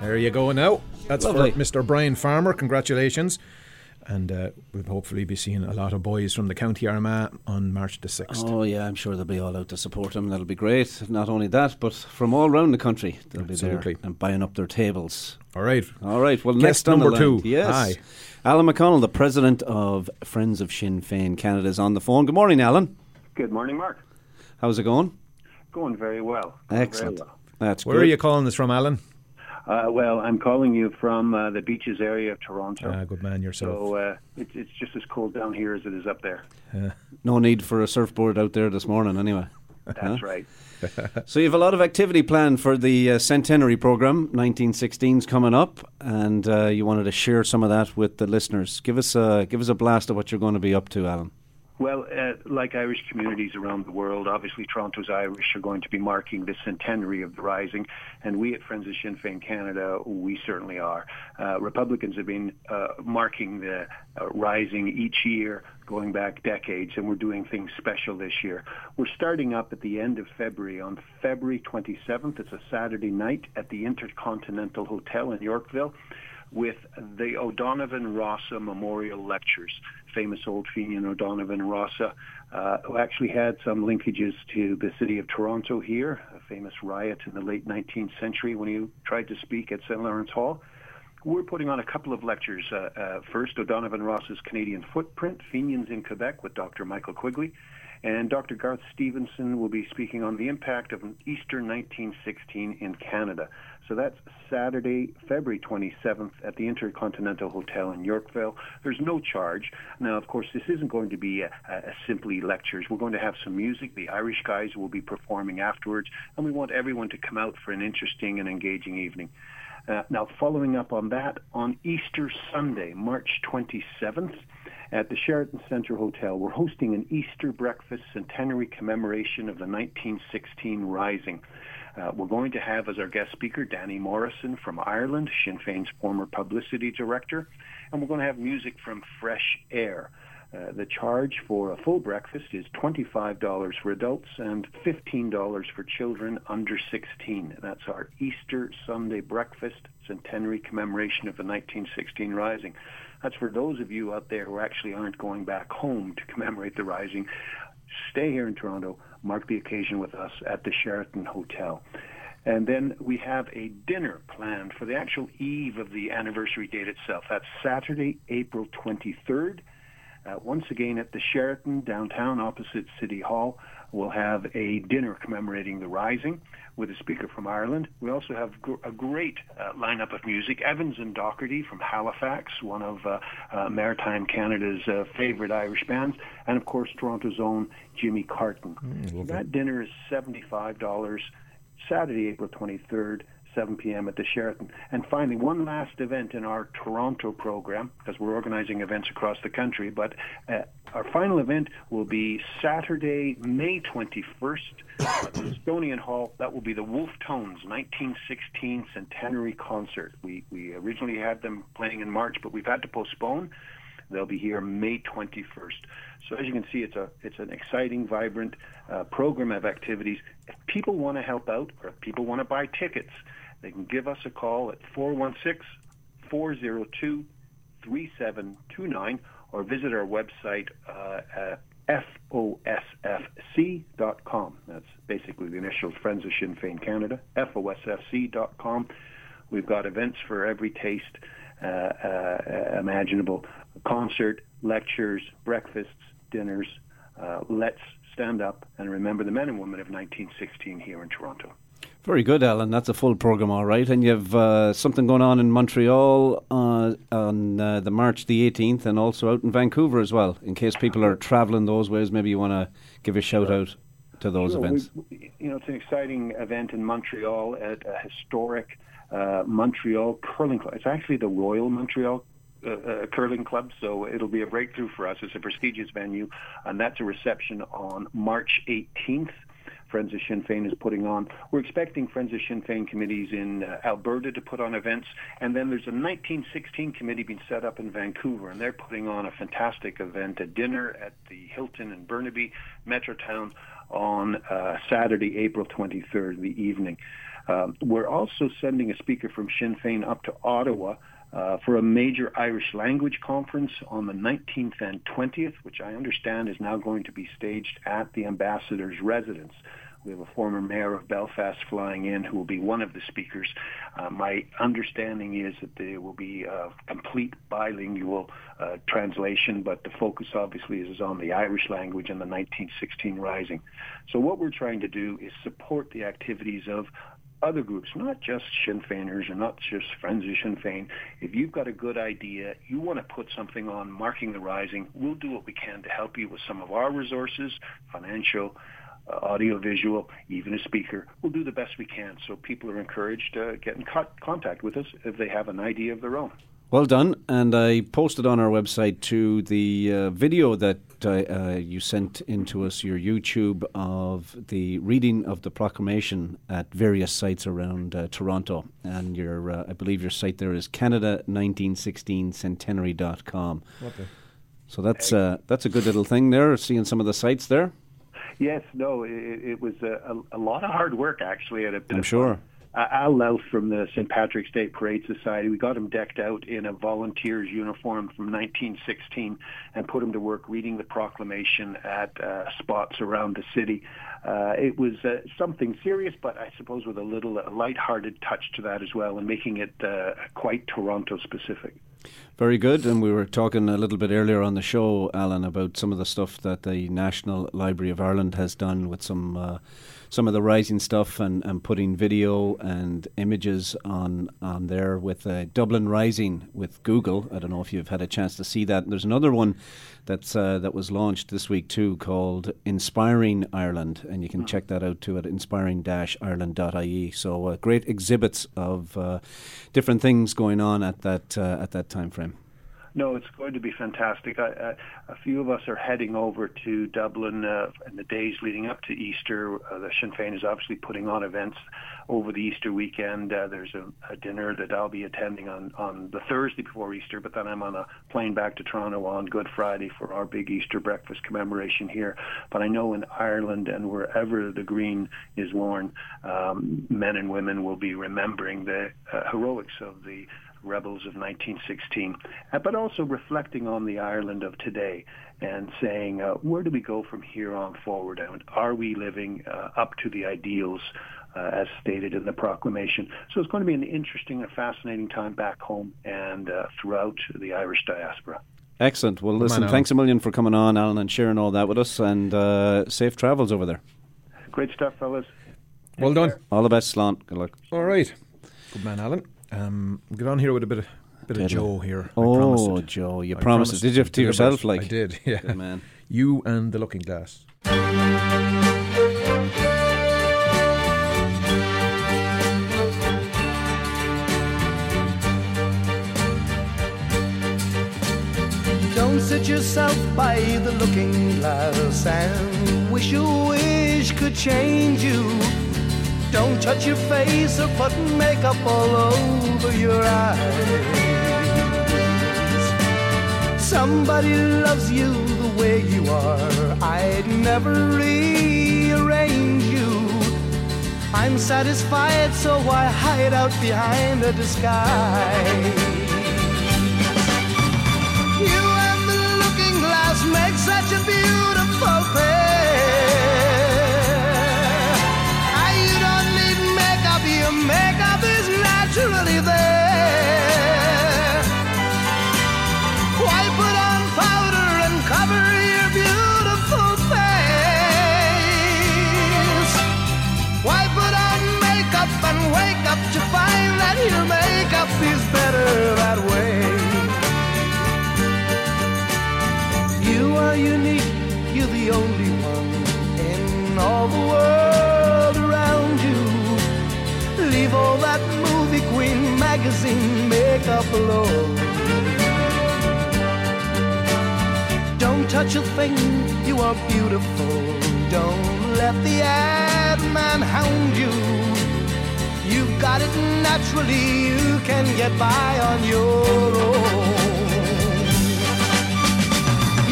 N: There
F: you go now. That's
G: Lovely.
F: for Mr. Brian Farmer. Congratulations. And uh, we'll hopefully be seeing a lot of boys from the County Armagh on March the 6th.
G: Oh yeah, I'm sure they'll be all out to support him. That'll be great. Not only that, but from all around the country, they'll
F: Absolutely.
G: be there and buying up their tables.
F: All right.
G: All right. Well,
F: Guest
G: next on the
F: number two.
G: Yes.
F: Hi.
G: Alan McConnell, the president of Friends of Sinn Féin Canada, is on the phone. Good morning, Alan.
O: Good morning, Mark.
G: How's it going?
O: Going very well. Going
G: Excellent.
O: very well.
G: That's
F: Where
G: good.
F: are you calling this from, Alan?
O: Uh, well, I'm calling you from uh, the beaches area of Toronto.
F: Ah, good man yourself.
O: So uh, it's it's just as cold down here as it is up there.
G: No need for a surfboard out there this morning, anyway.
O: That's right. (laughs)
G: So you have a lot of activity planned for the uh, centenary program. 1916's coming up, and uh, you wanted to share some of that with the listeners. Give us a give us a blast of what you're going to be up to, Alan.
O: Well, uh, like Irish communities around the world, obviously Toronto's Irish are going to be marking the centenary of the Rising, and we at Friends of Sinn Féin Canada, we certainly are. Uh, Republicans have been uh, marking the uh, Rising each year going back decades, and we're doing things special this year. We're starting up at the end of February on February 27th. It's a Saturday night at the Intercontinental Hotel in Yorkville with the O'Donovan Rossa Memorial Lectures. Famous old Fenian O'Donovan Rossa, uh, who actually had some linkages to the city of Toronto here, a famous riot in the late 19th century when he tried to speak at St. Lawrence Hall. We're putting on a couple of lectures. Uh, uh, first, O'Donovan Rossa's Canadian Footprint, Fenians in Quebec with Dr. Michael Quigley. And Dr. Garth Stevenson will be speaking on the impact of Easter 1916 in Canada. So that's Saturday, February 27th at the Intercontinental Hotel in Yorkville. There's no charge. Now, of course, this isn't going to be a, a, simply lectures. We're going to have some music. The Irish guys will be performing afterwards, and we want everyone to come out for an interesting and engaging evening. Uh, now, following up on that, on Easter Sunday, March 27th, at the Sheraton Centre Hotel, we're hosting an Easter breakfast centenary commemoration of the 1916 Rising. Uh, we're going to have as our guest speaker Danny Morrison from Ireland, Sinn Féin's former publicity director, and we're going to have music from Fresh Air. Uh, the charge for a full breakfast is $25 for adults and $15 for children under 16. That's our Easter Sunday breakfast centenary commemoration of the 1916 Rising. That's for those of you out there who actually aren't going back home to commemorate the Rising. Stay here in Toronto, mark the occasion with us at the Sheraton Hotel. And then we have a dinner planned for the actual eve of the anniversary date itself. That's Saturday, April 23rd. Uh, once again at the Sheraton downtown opposite City Hall, we'll have a dinner commemorating the Rising with a speaker from Ireland. We also have gr- a great uh, lineup of music. Evans and Doherty from Halifax, one of uh, uh, Maritime Canada's uh, favorite Irish bands, and of course Toronto's own Jimmy Carton. that dinner is $75, Saturday, April 23rd. 7 p.m. at the Sheraton. And finally, one last event in our Toronto program, because we're organizing events across the country, but uh, our final event will be Saturday, May 21st at the Estonian Hall. That will be the Wolf Tones 1916 Centenary Concert. We, we originally had them playing in March, but we've had to postpone. They'll be here May 21st. So as you can see, it's a it's an exciting, vibrant uh, program of activities. If people want to help out, or if people want to buy tickets, they can give us a call at 416-402-3729 or visit our website uh, at fosfc.com. That's basically the initials Friends of Sinn Féin Canada, fosfc.com. We've got events for every taste uh, uh, imaginable concert, lectures, breakfasts, dinners. Uh, let's stand up and remember the men and women of 1916 here in Toronto.
G: Very good, Alan. That's a full program, all right. And you have uh, something going on in Montreal uh, on uh, the March the 18th, and also out in Vancouver as well. In case people are travelling those ways, maybe you want to give a shout out to those
O: Sure,
G: events.
O: we- you know, it's an exciting event in Montreal at a historic uh, Montreal curling club. It's actually the Royal Montreal uh, uh, Curling Club, so it'll be a breakthrough for us. It's a prestigious venue, and that's a reception on March 18th. Friends of Sinn Féin is putting on. We're expecting Friends of Sinn Féin committees in uh, Alberta to put on events, and then there's a 1916 committee being set up in Vancouver, and they're putting on a fantastic event, a dinner at the Hilton in Burnaby, Metrotown, on uh, Saturday, April 23rd, in the evening. Um, we're also sending a speaker from Sinn Féin up to Ottawa uh, for a major Irish language conference on the 19th and 20th, which I understand is now going to be staged at the ambassador's residence. We have a former mayor of Belfast flying in who will be one of the speakers. Uh, my understanding is that there will be a complete bilingual uh, translation, but the focus obviously is on the Irish language and the 1916 Rising. So what we're trying to do is support the activities of other groups, not just Sinn Féiners or not just Friends of Sinn Féin. If you've got a good idea, you want to put something on marking the rising, we'll do what we can to help you with some of our resources, financial, uh, audio, visual, even a speaker. We'll do the best we can. So people are encouraged to get in co- contact with us if they have an idea of their own.
G: Well done. And I posted on our website to the uh, video that uh, uh, you sent into us, your YouTube, of the reading of the proclamation at various sites around uh, Toronto. And your, uh, I believe your site there is Canada1916centenary.com.
O: Okay.
G: So that's, uh, that's a good little thing there, seeing some of the sites there.
O: Yes, no, it, it was a, a, a lot of hard work actually. At a bit
G: I'm
O: of
G: sure.
O: fun. Uh, Al Louth from the St. Patrick's Day Parade Society, we got him decked out in a volunteer's uniform from 1916 and put him to work reading the proclamation at uh, spots around the city. Uh, it was uh, something serious, but I suppose with a little uh, light-hearted touch to that as well, and making it uh, quite Toronto specific.
G: Very good. And we were talking a little bit earlier on the show, Alan, about some of the stuff that the National Library of Ireland has done with some uh, some of the rising stuff and, and putting video and images on on there with uh, Dublin Rising with Google. I don't know if you've had a chance to see that. There's another one that's uh, that was launched this week too called Inspiring Ireland, and you can check that out too at inspiring-ireland.ie. So uh, great exhibits of uh, different things going on at that uh, at that time frame.
O: No, it's going to be fantastic. I, I, a few of us are heading over to Dublin uh, in the days leading up to Easter. Uh, the Sinn Féin is obviously putting on events over the Easter weekend. Uh, there's a, a dinner that I'll be attending on, on the Thursday before Easter, but then I'm on a plane back to Toronto on Good Friday for our big Easter breakfast commemoration here. But I know in Ireland and wherever the green is worn, um, men and women will be remembering the uh, heroics of the rebels of 1916, uh, but also reflecting on the Ireland of today and saying, uh, where do we go from here on forward? And are we living uh, up to the ideals uh, as stated in the proclamation? So it's going to be an interesting and fascinating time back home and uh, throughout the Irish diaspora.
G: Excellent. Well, listen, thanks a million for coming on, Alan, and sharing all that with us, and uh, safe travels over there.
O: Great stuff, fellas.
F: Well done.
G: All the best, Slán. Good luck.
F: All right. Good man, Alan. Um, get on here with a bit of bit of Joe here. I
G: Oh,
F: promised it.
G: Joe, you
F: I
G: promised it. Did you
F: to
G: to
F: deliver
G: yourself, like?
F: I did. (laughs) Yeah,
G: Good man.
F: You and the Looking Glass.
P: Don't sit yourself by the looking glass and wish a wish could change you. Don't touch your face or put makeup all over your eyes. Somebody loves you the way you are. I'd never rearrange you. I'm satisfied, so I hide out behind a disguise. You and the looking glass make such a beautiful makeup, is naturally there. Why put on powder and cover your beautiful face? Why put on makeup and wake up to find that your makeup is better that way? Magazine makeup alone. Don't touch a thing, you are beautiful. Don't let the ad man hound you. You've got it naturally, you can get by on your own.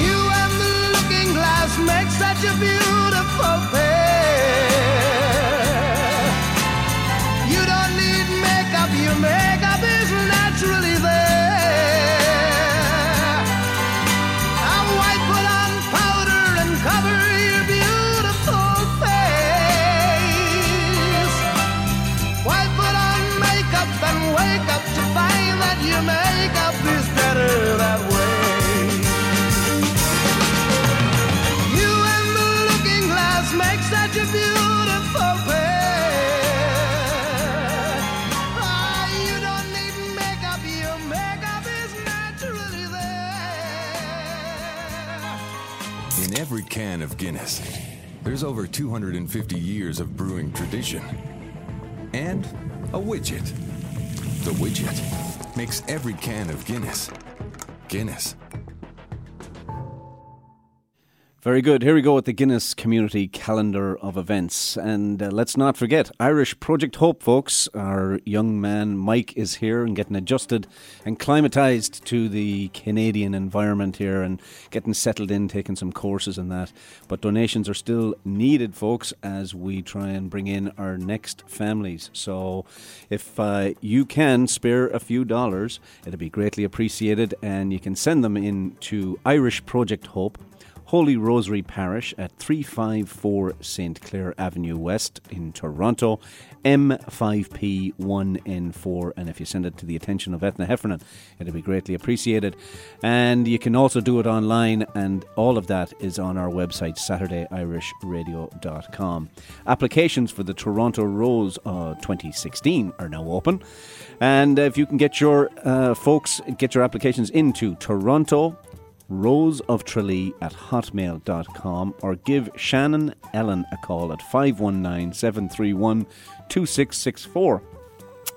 P: You and the looking glass make such a beautiful pair. You don't need makeup, your makeup
D: can of Guinness, there's over 250 years of brewing tradition. And a widget. The widget makes every can of Guinness Guinness.
G: Very good. Here we go with the Guinness Community Calendar of Events. And uh, let's not forget Irish Project Hope, folks. Our young man Mike is here and getting adjusted and climatized to the Canadian environment here and getting settled in, taking some courses and that. But donations are still needed, folks, as we try and bring in our next families. So if uh, you can spare a few dollars, it'd be greatly appreciated. And you can send them in to Irish Project Hope. Holy Rosary Parish at 354 St. Clair Avenue West in Toronto, M5P1N4. And if you send it to the attention of Ethna Heffernan, it'll be greatly appreciated. And you can also do it online, and all of that is on our website, SaturdayIrishRadio.com. Applications for the Toronto Rose uh, 2016 are now open. And if you can get your uh, folks, get your applications into Toronto Rose of Tralee at hotmail.com or give Shannon Ellen a call at 519 731 2664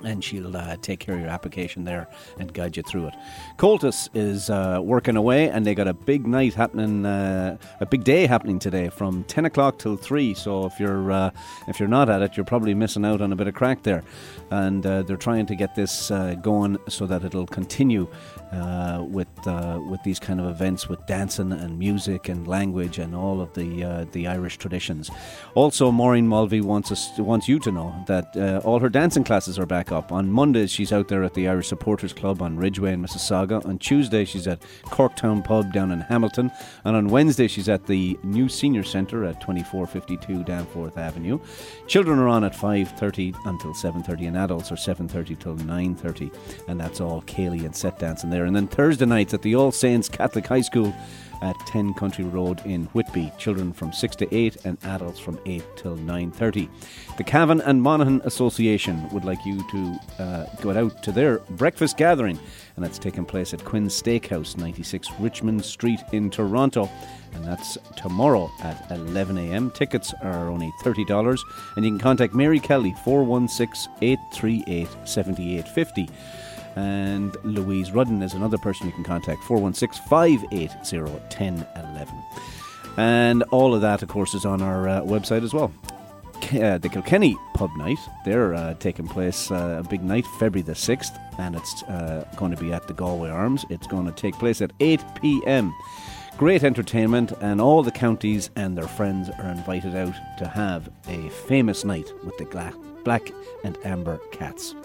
G: and she'll uh, take care of your application there and guide you through it. Comhaltas is uh, working away, and they got a big night happening, uh, a big day happening today from ten o'clock till three. So if you're uh, if you're not at it, you're probably missing out on a bit of craic there. And uh, they're trying to get this uh, going so that it'll continue uh, with uh, with these kind of events with dancing and music and language and all of the uh, the Irish traditions. Also, Maureen Mulvey wants us wants you to know that uh, all her dancing classes are back up. On Mondays, she's out there at the Irish Supporters Club on Ridgeway in Mississauga. On Tuesday, she's at Corktown Pub down in Hamilton, and on Wednesday, she's at the new Senior Centre at 2452 Danforth Avenue. Children are on at 5:30 until 7:30, and adults are 7:30 till 9:30, and that's all Céilí and set dancing there. And then Thursday nights at the All Saints Catholic High School at 10 Country Road in Whitby. Children from 6 to 8 and adults from 8 till 9.30. The Cavan and Monaghan Association would like you to uh, go out to their breakfast gathering and that's taking place at Quinn's Steakhouse, 96 Richmond Street in Toronto. And that's tomorrow at 11am. Tickets are only $30 and you can contact Mary Kelly 416 838 7850. And Louise Rudden is another person you can contact 416 580 1011. And all of that, of course, is on our uh, website as well. Uh, the Kilkenny Pub Night, they're uh, taking place uh, a big night, February the 6th, and it's uh, going to be at the Galway Arms. It's going to take place at 8 pm. Great entertainment, and all the counties and their friends are invited out to have a famous night with the gla- Black and Amber Cats.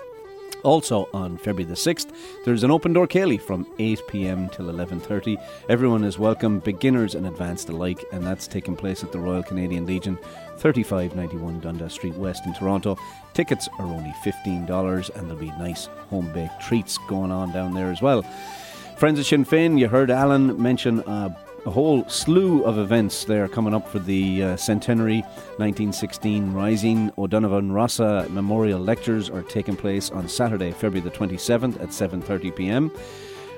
G: Also on February the 6th, there's an open door Céilí from 8 pm till 11:30. Everyone is welcome, beginners and advanced alike, and that's taking place at the Royal Canadian Legion, 3591 Dundas Street West in Toronto. Tickets are only $15 and there'll be nice home baked treats going on down there as well. Friends of Sinn Féin, you heard Alan mention a whole slew of events there coming up for the uh, centenary 1916 Rising O'Donovan Rossa Memorial Lectures are taking place on Saturday, February the 27th at 7:30 p.m.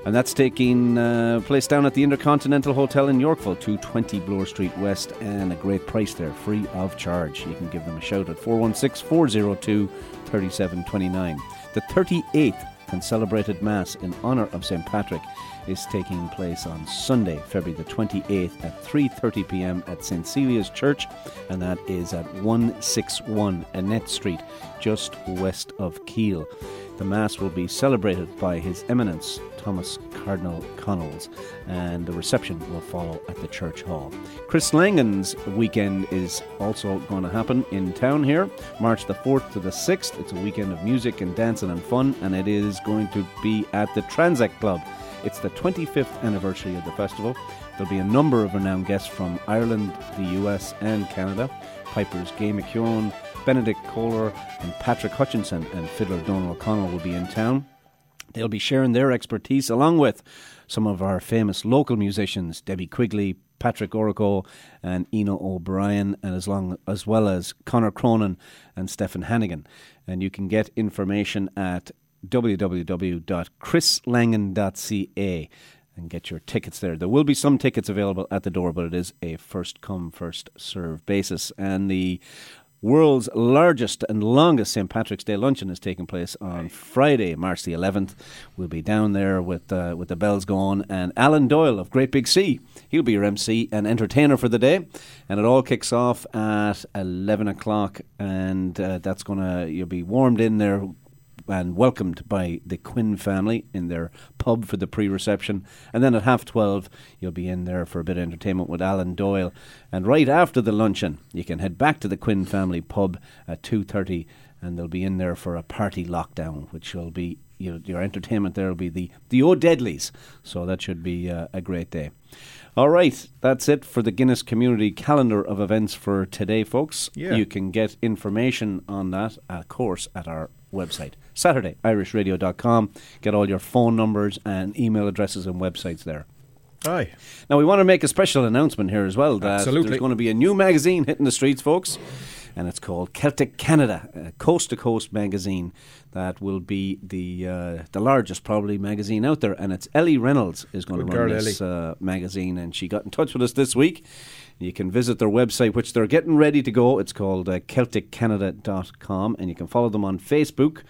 G: And that's taking uh, place down at the Intercontinental Hotel in Yorkville, 220 Bloor Street West, and a great price there, free of charge. You can give them a shout at 416 402 3729. The 38th and celebrated Mass in honour of St. Patrick is taking place on Sunday, February the 28th at 3:30 p.m. at St. Celia's Church, and that is at 161 Annette Street, just west of Keele. The Mass will be celebrated by His Eminence Thomas Cardinal Collins, and the reception will follow at the Church Hall. Chris Langan's weekend is also going to happen in town here, March the 4th to the 6th. It's a weekend of music and dancing and fun, and it is going to be at the Tranzac Club. It's the 25th anniversary of the festival. There'll be a number of renowned guests from Ireland, the US, and Canada. Pipers Gay McKeon, Benedict Koehler, and Patrick Hutchinson, and fiddler Donald O'Connell will be in town. They'll be sharing their expertise along with some of our famous local musicians, Debbie Quigley, Patrick Oraco, and Eno O'Brien, and as long as well as Connor Cronin and Stefan Hannigan. And you can get information at www.chrislangan.ca and get your tickets there. There will be some tickets available at the door, but it is a first come, first serve basis. And the world's largest and longest St. Patrick's Day luncheon is taking place on Friday, March the 11th. We'll be down there with uh, with the bells going, and Alan Doyle of Great Big Sea. He'll be your MC and entertainer for the day, and it all kicks off at 11 o'clock, and uh, that's gonna you'll be warmed in there and welcomed by the Quinn family in their pub for the pre-reception. And then at half twelve, you'll be in there for a bit of entertainment with Alan Doyle. And right after the luncheon, you can head back to the Quinn family pub at two thirty, and they'll be in there for a party lockdown, which will be your, your entertainment. There will be the the O'Deadleys, so that should be uh, a great day. All right, that's it for the Guinness Community Calendar of Events for today, folks.
F: Yeah.
G: You can get information on that, of course, at our website, SaturdayIrishRadio.com. Get all your phone numbers and email addresses and websites there.
F: Aye.
G: Now, we want to make a special announcement here as well that
F: Absolutely.
G: there's going to be a new magazine hitting the streets, folks, and it's called Celtic Canada, a coast to coast magazine that will be the uh, the largest, probably, magazine out there. And it's Ellie Reynolds is going
F: Good
G: to run
F: girl,
G: this uh, magazine, and she got in touch with us this week. You can visit their website, which they're getting ready to go. It's called uh, CelticCanada.com, and you can follow them on Facebook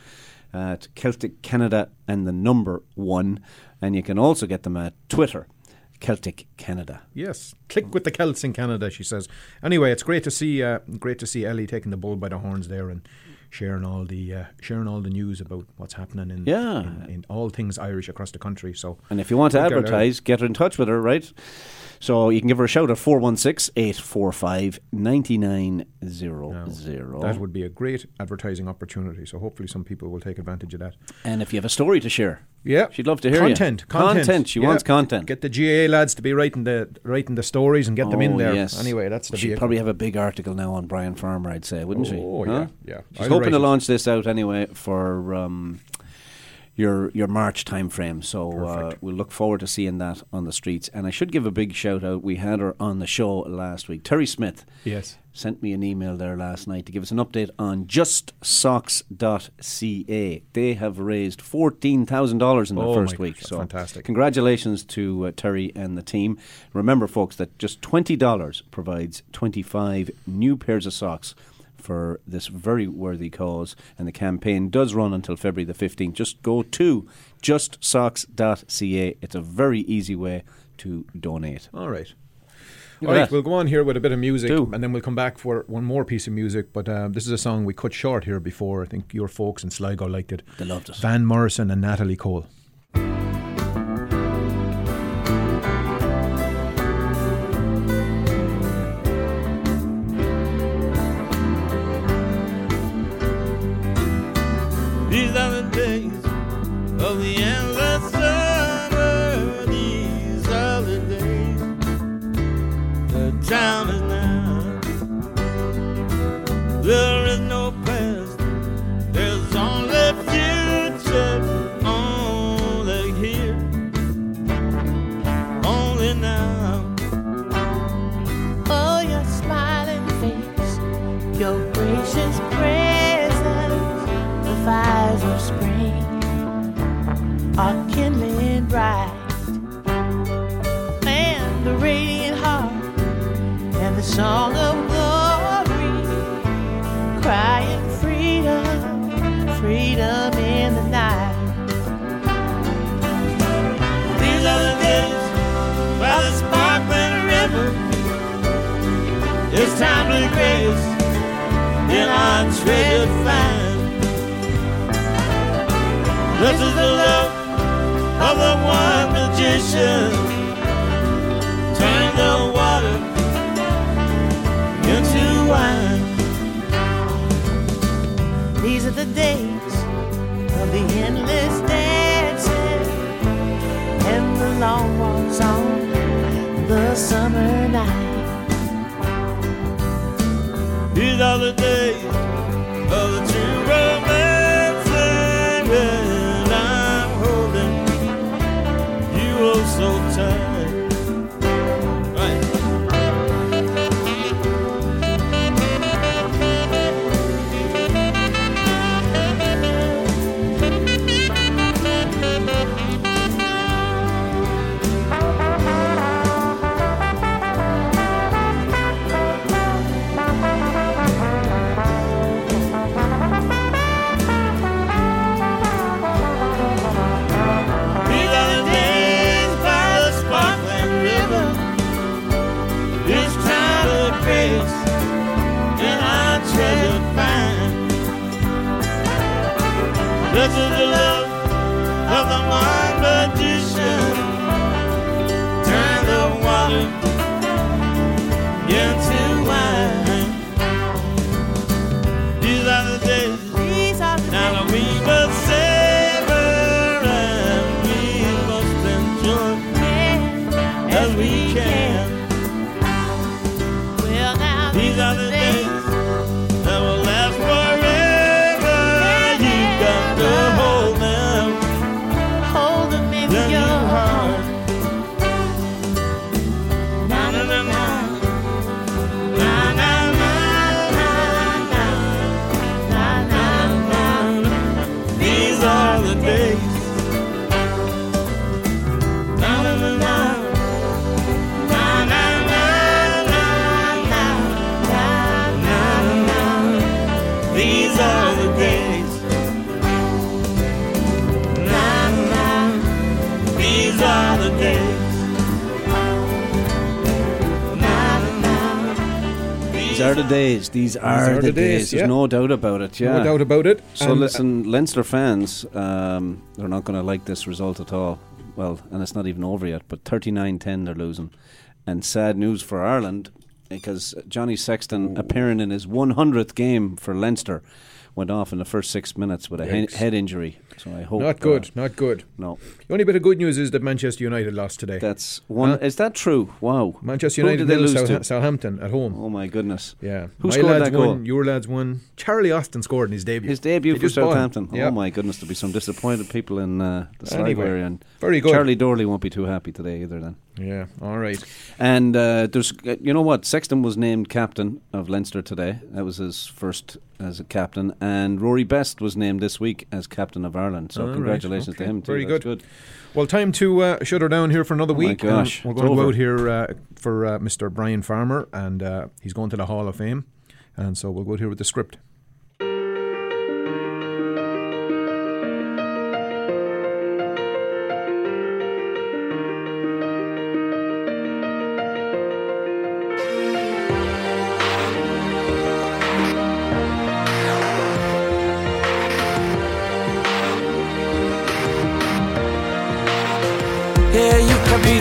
G: at Celtic Canada and the number one, and you can also get them at Twitter, Celtic Canada.
F: Yes, click with the Celts in Canada. She says. Anyway, it's great to see uh, great to see Ellie taking the bull by the horns there and sharing all the uh, sharing all the news about what's happening in,
G: Yeah.
F: in, in all things Irish across the country. So,
G: And if you want to advertise, get in touch with her, right? So you can give her a shout at 416 845 9900.
F: That would be a great advertising opportunity. So hopefully some people will take advantage of that.
G: And if you have a story to share,
F: yeah,
G: she'd love to hear
F: content,
G: you.
F: content,
G: She
F: yeah.
G: wants content.
F: Get the GAA lads to be writing the writing the stories and get them in
G: Oh,
F: there.
G: Yes.
F: Anyway, that's the
G: She'd
F: vehicle.
G: probably have a big article now on Brian Farmer, I'd say, wouldn't she?
F: Oh,
G: Huh?
F: yeah, yeah.
G: She's
F: I'll
G: hoping to launch this out anyway for um, your your March timeframe. So uh, we'll look forward to seeing that on the streets. And I should give a big shout out. We had her on the show last week. Terry Smith.
F: Yes.
G: Sent me an email there last night to give us an update on justsocks.ca. They have raised $14,000 in the
F: Oh
G: first week.
F: gosh,
G: So
F: fantastic.
G: Congratulations to uh, Terry and the team. Remember, folks, that just $20 provides 25 new pairs of socks for this very worthy cause. And the campaign does run until February the 15th. Just go to justsocks.ca. It's a very easy way to donate.
F: All right. All right,
G: that.
F: we'll go on here with a bit of music,
G: Do.
F: and then we'll come back for one more piece of music. But um, this is a song we cut short here before. I think your folks in Sligo liked it.
G: They loved it.
F: Van Morrison and Natalie Cole.
Q: These are the days of the endless treasured find. This is the love of the one magician. Turn the water into wine.
N: These are the days of the endless dancing and the long walks on the summer night.
Q: These are the days of the true
R: are the days.
S: These are, the,
R: days.
G: There's
F: yeah.
G: no doubt about it. Yeah,
F: No doubt about it.
G: So
F: And, uh,
G: listen, Leinster fans, um, they're not going to like this result at all. Well, and it's not even over yet. But 39-10 they're losing, and sad news for Ireland because Johnny Sexton appearing in his 100th game for Leinster went off in the first six minutes with a he- head injury. So I hope
F: Not good,
G: uh,
F: not good.
G: No.
F: The only bit of good news is that Manchester United lost today.
G: That's one.
F: Huh?
G: Is that true? Wow.
F: Manchester
G: Who
F: United
G: did they lose
F: Southa-
G: to?
F: Southampton at home.
G: Oh my goodness.
F: Yeah.
G: Who
F: My
G: scored
F: lads
G: that goal?
F: won, your lads won. Charlie Austin scored in his debut.
G: His debut
F: They
G: for. Southampton.
F: Yeah.
G: Oh my goodness, there'll be some disappointed people in uh, the Sligo
F: Anyway,
G: area. And
F: very good.
G: Charlie Dorley won't be too happy today either. Then.
F: Yeah. All right.
G: And uh, there's, uh, you know what? Sexton was named captain of Leinster today. That was his first as a captain. And Rory Best was named this week as captain of Ireland. So
F: All right,
G: congratulations
F: okay,
G: to him too.
F: Very
G: That's
F: good. Well, time to uh, shut her down here for another
G: Oh my
F: week.
G: gosh,
F: Um, we're going to go out here uh, for uh, Mr. Brian Farmer, and uh, he's going to the Hall of Fame. And so we'll go out here with the script.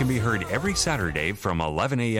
B: Can be heard every Saturday from 11 a.m.